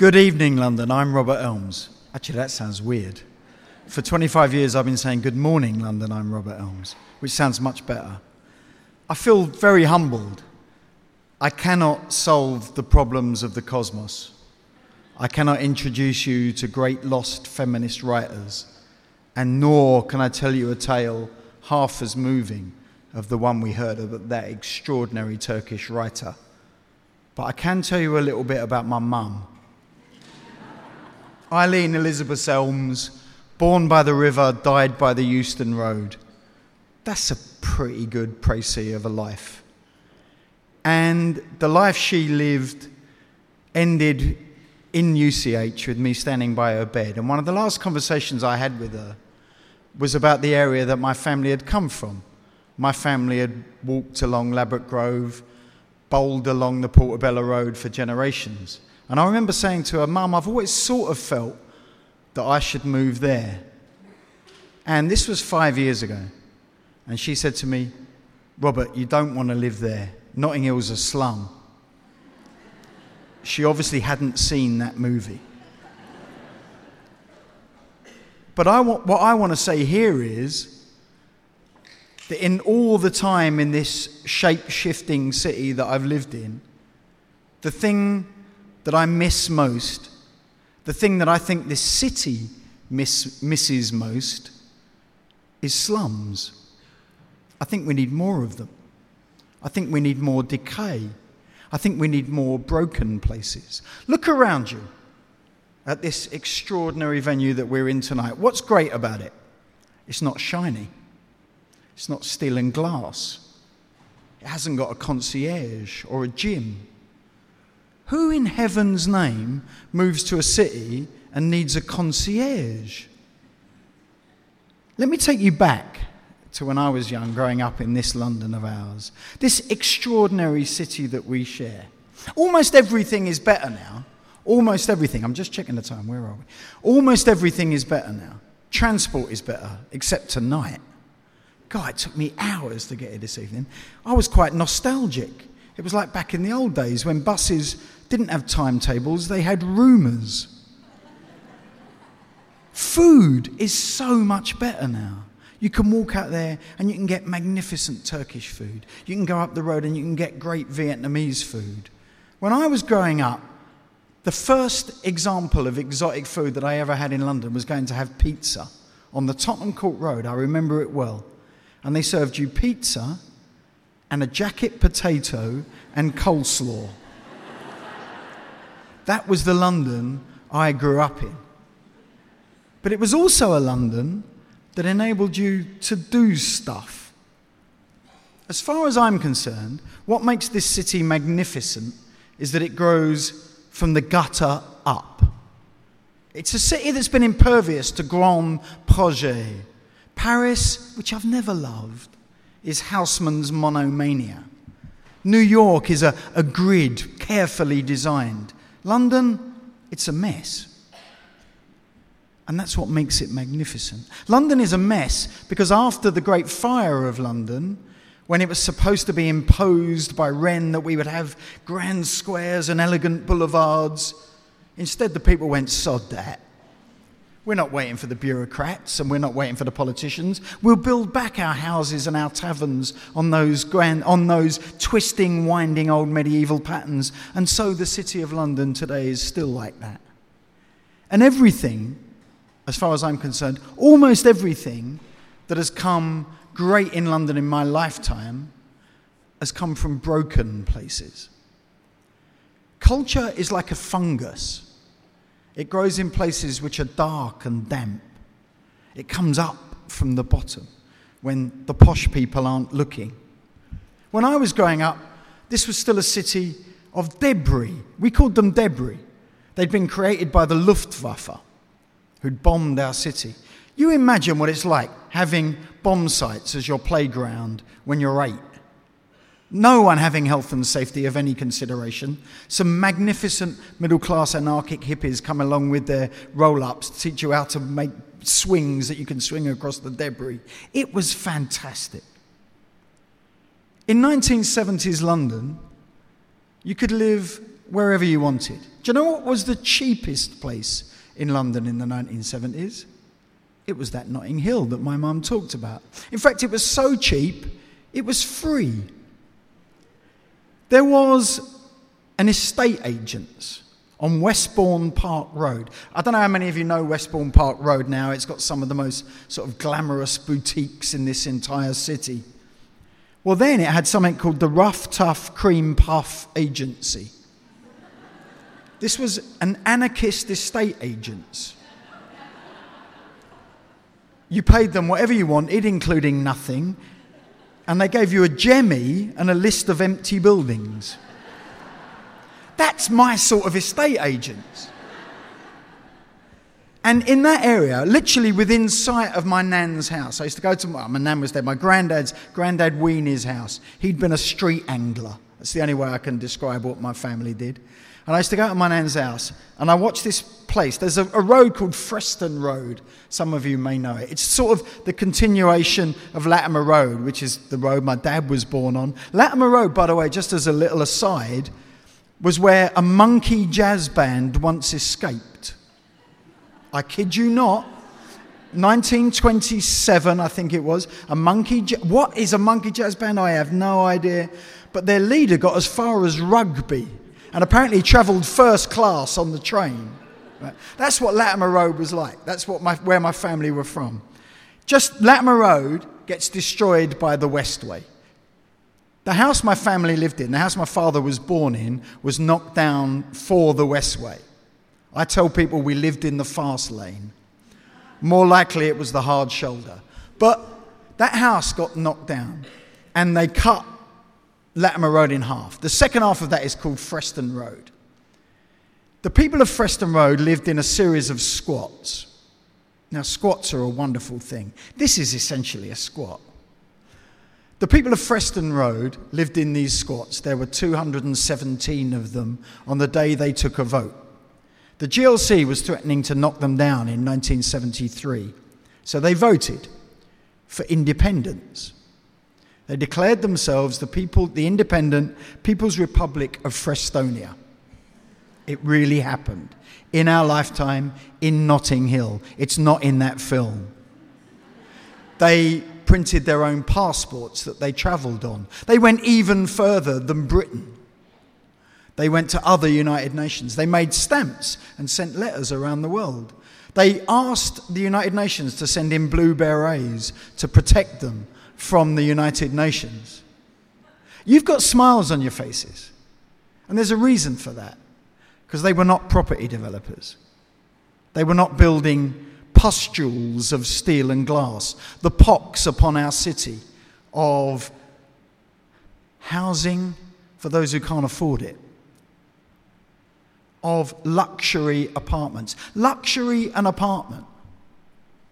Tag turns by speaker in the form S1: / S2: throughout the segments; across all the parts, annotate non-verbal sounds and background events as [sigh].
S1: Good evening, London. I'm Robert Elms. Actually, that sounds weird. For 25 years, I've been saying, Good morning, London. I'm Robert Elms, which sounds much better. I feel very humbled. I cannot solve the problems of the cosmos. I cannot introduce you to great lost feminist writers, and nor can I tell you a tale half as moving of the one we heard of that extraordinary Turkish writer. But I can tell you a little bit about my mum. Eileen Elizabeth Elms, born by the river, died by the Euston Road. That's a pretty good précis of a life. And the life she lived ended in UCH with me standing by her bed. And one of the last conversations I had with her was about the area that my family had come from. My family had walked along Ladbroke Grove, bowled along the Portobello Road for generations. And I remember saying to her, Mum, I've always sort of felt that I should move there. And this was five years ago. And she said to me, Robert, you don't want to live there. Notting Hill's a slum. She obviously hadn't seen that movie. But I want, what I want to say here is that in all the time in this shape shifting city that I've lived in, the thing that I miss most, the thing that I think this city miss, misses most, is slums. I think we need more of them. I think we need more decay. I think we need more broken places. Look around you at this extraordinary venue that we're in tonight. What's great about it? It's not shiny, it's not steel and glass, it hasn't got a concierge or a gym. Who in heaven's name moves to a city and needs a concierge? Let me take you back to when I was young, growing up in this London of ours, this extraordinary city that we share. Almost everything is better now. Almost everything. I'm just checking the time. Where are we? Almost everything is better now. Transport is better, except tonight. God, it took me hours to get here this evening. I was quite nostalgic. It was like back in the old days when buses didn't have timetables, they had rumours. Food is so much better now. You can walk out there and you can get magnificent Turkish food. You can go up the road and you can get great Vietnamese food. When I was growing up, the first example of exotic food that I ever had in London was going to have pizza on the Tottenham Court Road. I remember it well. And they served you pizza and a jacket potato and coleslaw. [laughs] that was the London I grew up in. But it was also a London that enabled you to do stuff. As far as I'm concerned, what makes this city magnificent is that it grows from the gutter up. It's a city that's been impervious to grand projets. Paris, which I've never loved, is Haussmann's monomania. New York is a, a grid carefully designed. London, it's a mess. And that's what makes it magnificent. London is a mess because after the Great Fire of London, when it was supposed to be imposed by Wren that we would have grand squares and elegant boulevards, instead the people went, sod that. We're not waiting for the bureaucrats and we're not waiting for the politicians. We'll build back our houses and our taverns on those, grand, on those twisting, winding old medieval patterns. And so the City of London today is still like that. And everything as far as I'm concerned, almost everything that has come great in London in my lifetime has come from broken places. Culture is like a fungus. It grows in places which are dark and damp. It comes up from the bottom when the posh people aren't looking. When I was growing up, this was still a city of debris. We called them debris. They'd been created by the Luftwaffe who'd bombed our city. You imagine what it's like having bomb sites as your playground when you're eight. no one having health and safety of any consideration. Some magnificent middle class anarchic hippies come along with their roll ups to teach you how to make swings that you can swing across the debris. It was fantastic. In 1970s London, you could live wherever you wanted. Do you know what was the cheapest place in London in the 1970s? It was that Notting Hill that my mum talked about. In fact, it was so cheap, it was free. There was an estate agent's on Westbourne Park Road. I don't know how many of you know Westbourne Park Road now. It's got some of the most sort of glamorous boutiques in this entire city. Well, then it had something called the Rough Tough Cream Puff Agency. This was an anarchist estate agents. You paid them whatever you wanted, including nothing, and they gave you a jemmy and a list of empty buildings. That's my sort of estate agents. And in that area, literally within sight of my nan's house, I used to go to my, my nan was there, my granddad's, granddad Weenie's house. He'd been a street angler. That's the only way I can describe what my family did. And I used to go to my nan's house and I watched this place. There's a, a, road called Freston Road. Some of you may know it. It's sort of the continuation of Latimer Road, which is the road my dad was born on. Latimer Road, by the way, just as a little aside, was where a monkey jazz band once escaped. I kid you not. 1927, I think it was. A monkey. what is a monkey jazz band? I have no idea. But their leader got as far as Rugby and apparently travelled first class on the train. Right? That's what Latimer Road was like. That's what my, where my family were from. Just Latimer Road gets destroyed by the Westway. The house my family lived in, the house my father was born in, was knocked down for the Westway. I tell people we lived in the fast lane. More likely it was the hard shoulder. But that house got knocked down and they cut Latimer Road in half. The second half of that is called Freston Road. The people of Freston Road lived in a series of squats. Now, squats are a wonderful thing. This is essentially a squat. The people of Freston Road lived in these squats. There were 217 of them on the day they took a vote. The GLC was threatening to knock them down in 1973, so they voted for independence. They declared themselves the people, the independent People's Republic of Frestonia. It really happened in our lifetime in Notting Hill. It's not in that film. They printed their own passports that they travelled on. They went even further than Britain. They went to other United Nations. They made stamps and sent letters around the world. They asked the United Nations to send in blue berets to protect them from the United Nations. You've got smiles on your faces. And there's a reason for that. Because they were not property developers, they were not building pustules of steel and glass, the pox upon our city of housing for those who can't afford it of luxury apartments. Luxury and apartment.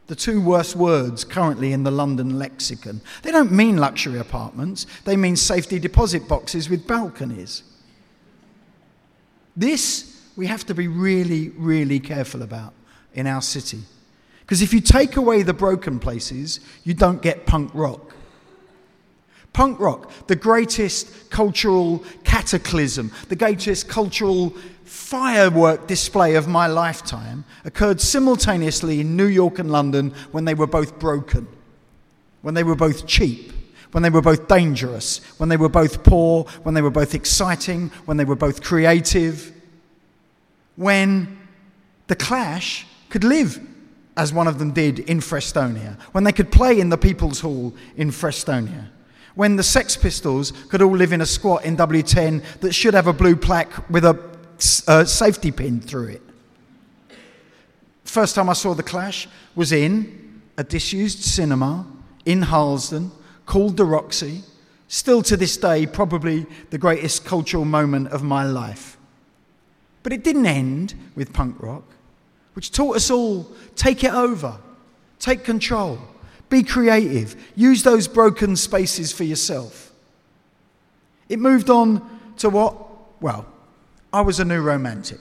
S1: The two worst words currently in the London lexicon. They don't mean luxury apartments, they mean safety deposit boxes with balconies. This we have to be really, really careful about in our city. Because if you take away the broken places, you don't get punk rock. Punk rock, the greatest cultural cataclysm, the greatest cultural firework display of my lifetime occurred simultaneously in New York and London when they were both broken, when they were both cheap, when they were both dangerous, when they were both poor, when they were both exciting, when they were both creative, when the Clash could live as one of them did in Frestonia, when they could play in the People's Hall in Frestonia when the Sex Pistols could all live in a squat in W10 that should have a blue plaque with a uh, safety pin through it. First time I saw The Clash was in a disused cinema in Harlesden called the Roxy. Still to this day, probably the greatest cultural moment of my life. But it didn't end with punk rock, which taught us all take it over, take control, be creative, use those broken spaces for yourself. It moved on to what? Well, I was a new romantic.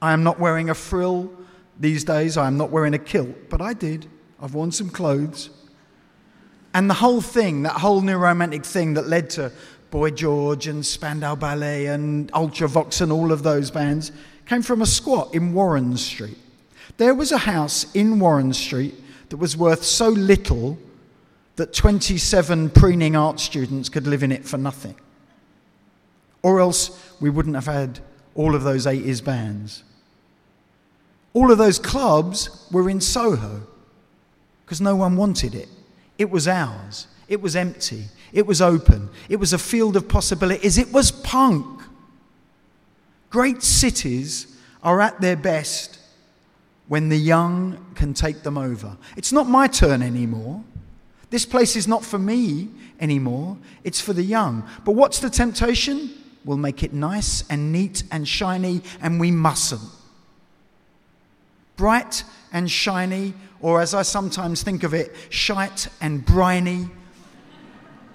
S1: I am not wearing a frill these days, I am not wearing a kilt, but I did. I've worn some clothes. And the whole thing, that whole new romantic thing that led to Boy George and Spandau Ballet and Ultravox and all of those bands, came from a squat in Warren Street. There was a house in Warren Street that was worth so little that 27 preening art students could live in it for nothing. Or else we wouldn't have had all of those 80s bands. All of those clubs were in Soho because no one wanted it. It was ours. It was empty. It was open. It was a field of possibilities. It was punk. Great cities are at their best when the young can take them over. It's not my turn anymore. This place is not for me anymore. It's for the young. But what's the temptation? We'll make it nice and neat and shiny, and we mustn't. Bright and shiny, or as I sometimes think of it, shite and briny,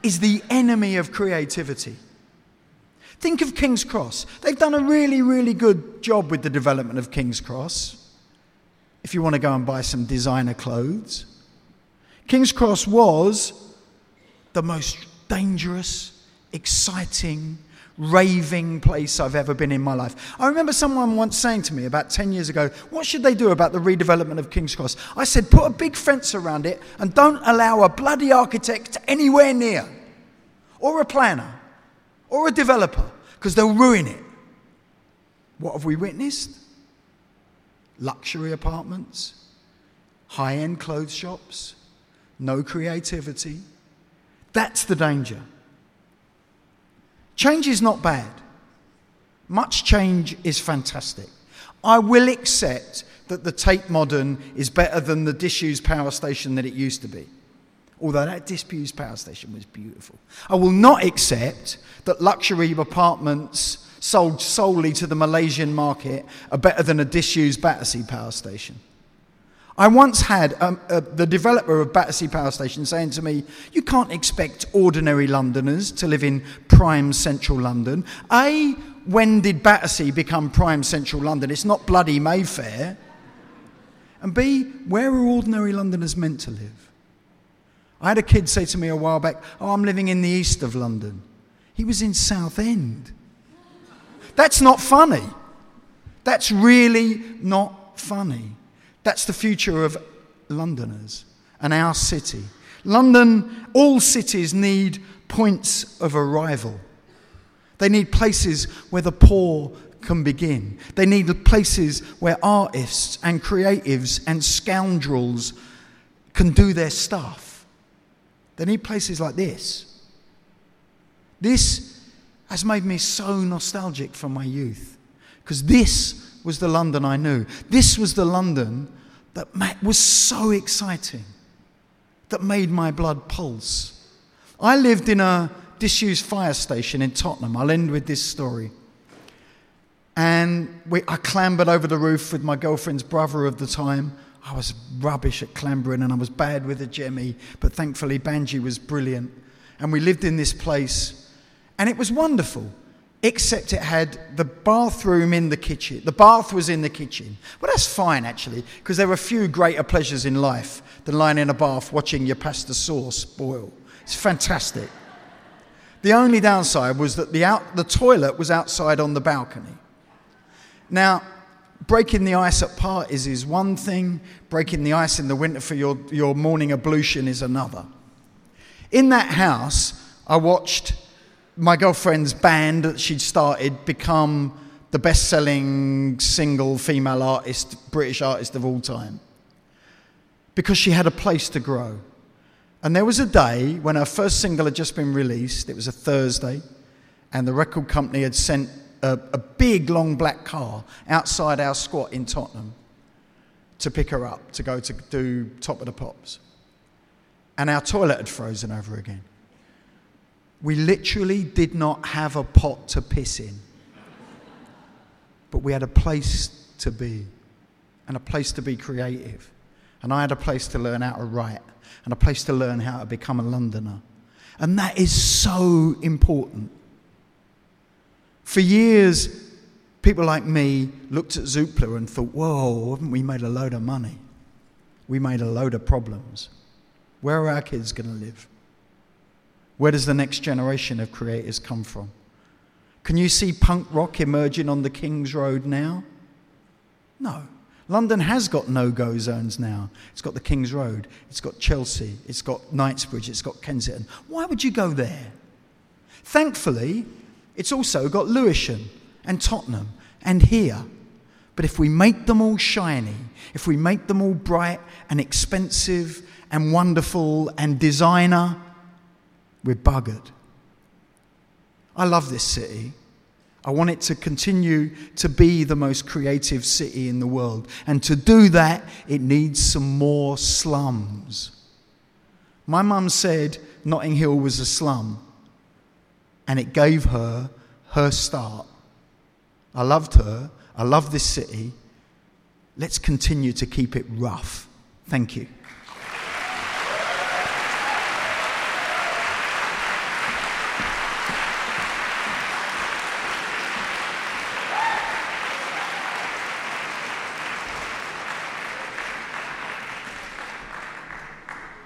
S1: is the enemy of creativity. Think of King's Cross. They've done a really, really good job with the development of King's Cross if you want to go and buy some designer clothes. King's Cross was the most dangerous, exciting, raving place I've ever been in my life. I remember someone once saying to me about 10 years ago, What should they do about the redevelopment of King's Cross? I said, Put a big fence around it and don't allow a bloody architect anywhere near, or a planner, or a developer, because they'll ruin it. What have we witnessed? luxury apartments, high end clothes shops, no creativity. That's the danger. Change is not bad. Much change is fantastic. I will accept that the Tate Modern is better than the disused power station that it used to be. Although that disused power station was beautiful. I will not accept that luxury apartments sold solely to the Malaysian market are better than a disused Battersea power station. I once had um, uh, the developer of Battersea Power Station saying to me, You can't expect ordinary Londoners to live in prime central London. A, when did Battersea become prime central London? It's not bloody Mayfair. And B, where are ordinary Londoners meant to live? I had a kid say to me a while back, Oh, I'm living in the east of London. He was in Southend. That's not funny. That's really not funny. That's the future of Londoners and our city. London, all cities need points of arrival. They need places where the poor can begin. They need places where artists and creatives and scoundrels can do their stuff. They need places like this. This has made me so nostalgic for my youth. Because this was the London I knew. This was the London that was so exciting, that made my blood pulse. I lived in a disused fire station in Tottenham. I'll end with this story. And we, I clambered over the roof with my girlfriend's brother of the time. I was rubbish at clambering and I was bad with a jemmy, but thankfully Banji was brilliant. And we lived in this place and it was wonderful, except it had the bathroom in the kitchen. The bath was in the kitchen. Well, that's fine, actually, because there are few greater pleasures in life than lying in a bath watching your pasta sauce boil. It's fantastic. The only downside was that the, out, the toilet was outside on the balcony. Now, breaking the ice at parties is one thing, breaking the ice in the winter for your, your morning ablution is another. In that house, I watched my girlfriend's band that she'd started become the best selling single female artist, British artist of all time. Because she had a place to grow. And there was a day when her first single had just been released, it was a Thursday, and the record company had sent a, a big long black car outside our squat in Tottenham to pick her up to go to do Top of the Pops. And our toilet had frozen over again. We literally did not have a pot to piss in, but we had a place to be and a place to be creative. And I had a place to learn how to write and a place to learn how to become a Londoner. And that is so important. For years, people like me looked at Zoopla and thought, whoa, haven't we made a load of money? We made a load of problems. Where are our kids going to live? Where does the next generation of creators come from? Can you see punk rock emerging on the King's Road now? No. London has got no go zones now. It's got the King's Road, it's got Chelsea, it's got Knightsbridge, it's got Kensington. Why would you go there? Thankfully, it's also got Lewisham and Tottenham and here. But if we make them all shiny, if we make them all bright and expensive and wonderful and designer, we're buggered. I love this city. I want it to continue to be the most creative city in the world. And to do that, it needs some more slums. My mum said Notting Hill was a slum, and it gave her her start. I loved her. I love this city. Let's continue to keep it rough. Thank you.